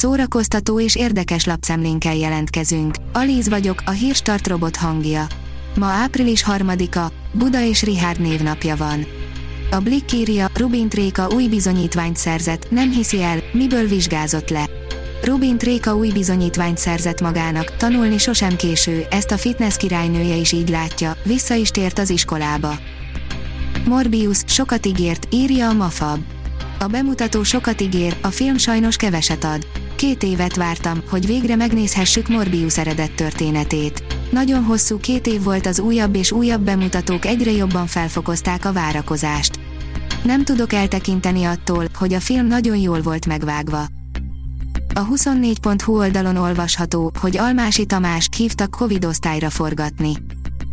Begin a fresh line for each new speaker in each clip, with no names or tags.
szórakoztató és érdekes lapszemlénkkel jelentkezünk. Alíz vagyok, a hírstart robot hangja. Ma április harmadika, Buda és Rihárd névnapja van. A Blick írja, Rubin Tréka új bizonyítványt szerzett, nem hiszi el, miből vizsgázott le. Rubin Tréka új bizonyítványt szerzett magának, tanulni sosem késő, ezt a fitness királynője is így látja, vissza is tért az iskolába. Morbius, sokat ígért, írja a Mafab. A bemutató sokat ígér, a film sajnos keveset ad. Két évet vártam, hogy végre megnézhessük Morbius eredet történetét. Nagyon hosszú két év volt az újabb és újabb bemutatók egyre jobban felfokozták a várakozást. Nem tudok eltekinteni attól, hogy a film nagyon jól volt megvágva. A 24.hu oldalon olvasható, hogy Almási Tamás hívtak Covid osztályra forgatni.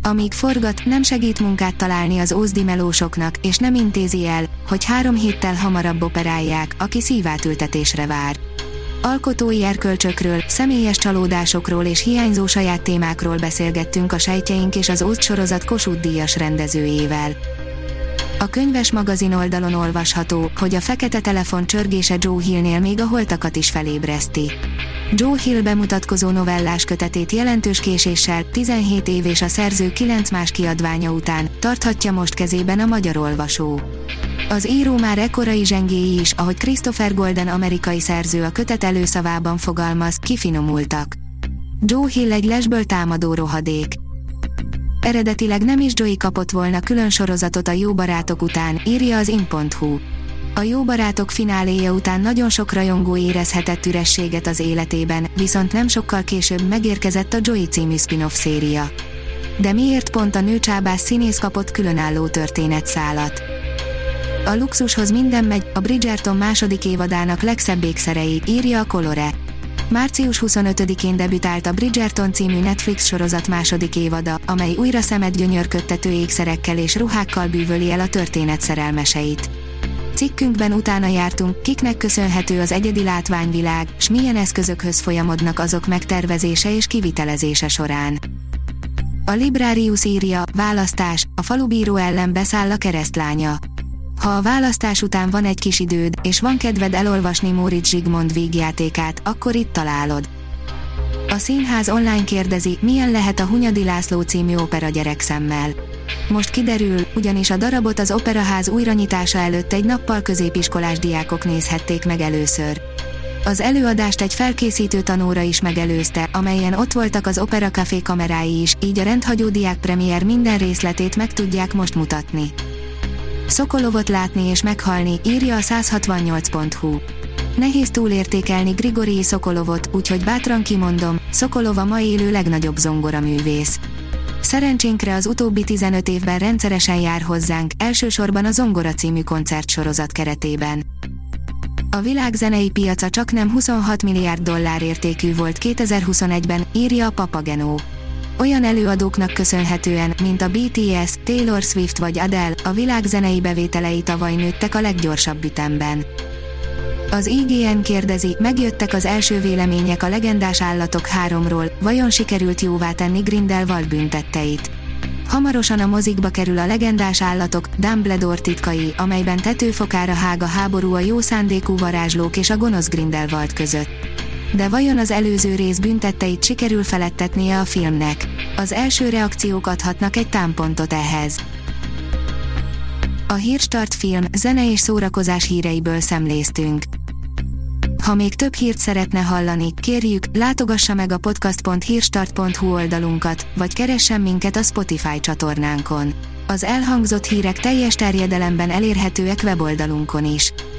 Amíg forgat, nem segít munkát találni az ózdi melósoknak, és nem intézi el, hogy három héttel hamarabb operálják, aki szívátültetésre vár. Alkotói erkölcsökről, személyes csalódásokról és hiányzó saját témákról beszélgettünk a sejtjeink és az Ózd sorozat Kossuth Díjas rendezőjével. A könyves magazin oldalon olvasható, hogy a fekete telefon csörgése Joe Hillnél még a holtakat is felébreszti. Joe Hill bemutatkozó novellás kötetét jelentős késéssel, 17 év és a szerző 9 más kiadványa után, tarthatja most kezében a magyar olvasó. Az író már ekkorai zsengéi is, ahogy Christopher Golden amerikai szerző a kötet előszavában fogalmaz, kifinomultak. Joe Hill egy lesből támadó rohadék. Eredetileg nem is Joey kapott volna külön sorozatot a Jó Barátok után, írja az in.hu. A Jó Barátok fináléja után nagyon sok rajongó érezhetett ürességet az életében, viszont nem sokkal később megérkezett a Joey című spin-off széria. De miért pont a nőcsábás színész kapott különálló történetszálat? A luxushoz minden megy, a Bridgerton második évadának legszebb ékszerei, írja a Colore. Március 25-én debütált a Bridgerton című Netflix sorozat második évada, amely újra szemet gyönyörködtető ékszerekkel és ruhákkal bűvöli el a történet szerelmeseit. Cikkünkben utána jártunk, kiknek köszönhető az egyedi látványvilág, s milyen eszközökhöz folyamodnak azok megtervezése és kivitelezése során. A Librarius írja, választás, a falubíró ellen beszáll a keresztlánya. Ha a választás után van egy kis időd, és van kedved elolvasni Móricz Zsigmond vígjátékát, akkor itt találod. A színház online kérdezi, milyen lehet a Hunyadi László című opera gyerekszemmel. Most kiderül, ugyanis a darabot az operaház újranyitása előtt egy nappal középiskolás diákok nézhették meg először. Az előadást egy felkészítő tanóra is megelőzte, amelyen ott voltak az Opera Café kamerái is, így a rendhagyó diák premier minden részletét meg tudják most mutatni. Szokolovot látni és meghalni, írja a 168.hu. Nehéz túlértékelni Grigori Szokolovot, úgyhogy bátran kimondom, Szokolov a mai élő legnagyobb zongoraművész. Szerencsénkre az utóbbi 15 évben rendszeresen jár hozzánk, elsősorban a Zongora című koncertsorozat keretében. A világ zenei piaca csak nem 26 milliárd dollár értékű volt 2021-ben, írja a Papagenó. Olyan előadóknak köszönhetően, mint a BTS, Taylor Swift vagy Adele, a világ zenei bevételei tavaly nőttek a leggyorsabb ütemben. Az IGN kérdezi, megjöttek az első vélemények a legendás állatok háromról, vajon sikerült jóvá tenni Grindelwald büntetteit. Hamarosan a mozikba kerül a legendás állatok, Dumbledore titkai, amelyben tetőfokára hág a háború a jó szándékú varázslók és a gonosz Grindelwald között. De vajon az előző rész büntetteit sikerül felettetnie a filmnek? Az első reakciók adhatnak egy támpontot ehhez. A Hírstart film, zene és szórakozás híreiből szemléztünk. Ha még több hírt szeretne hallani, kérjük, látogassa meg a podcast.hírstart.hu oldalunkat, vagy keressen minket a Spotify csatornánkon. Az elhangzott hírek teljes terjedelemben elérhetőek weboldalunkon is.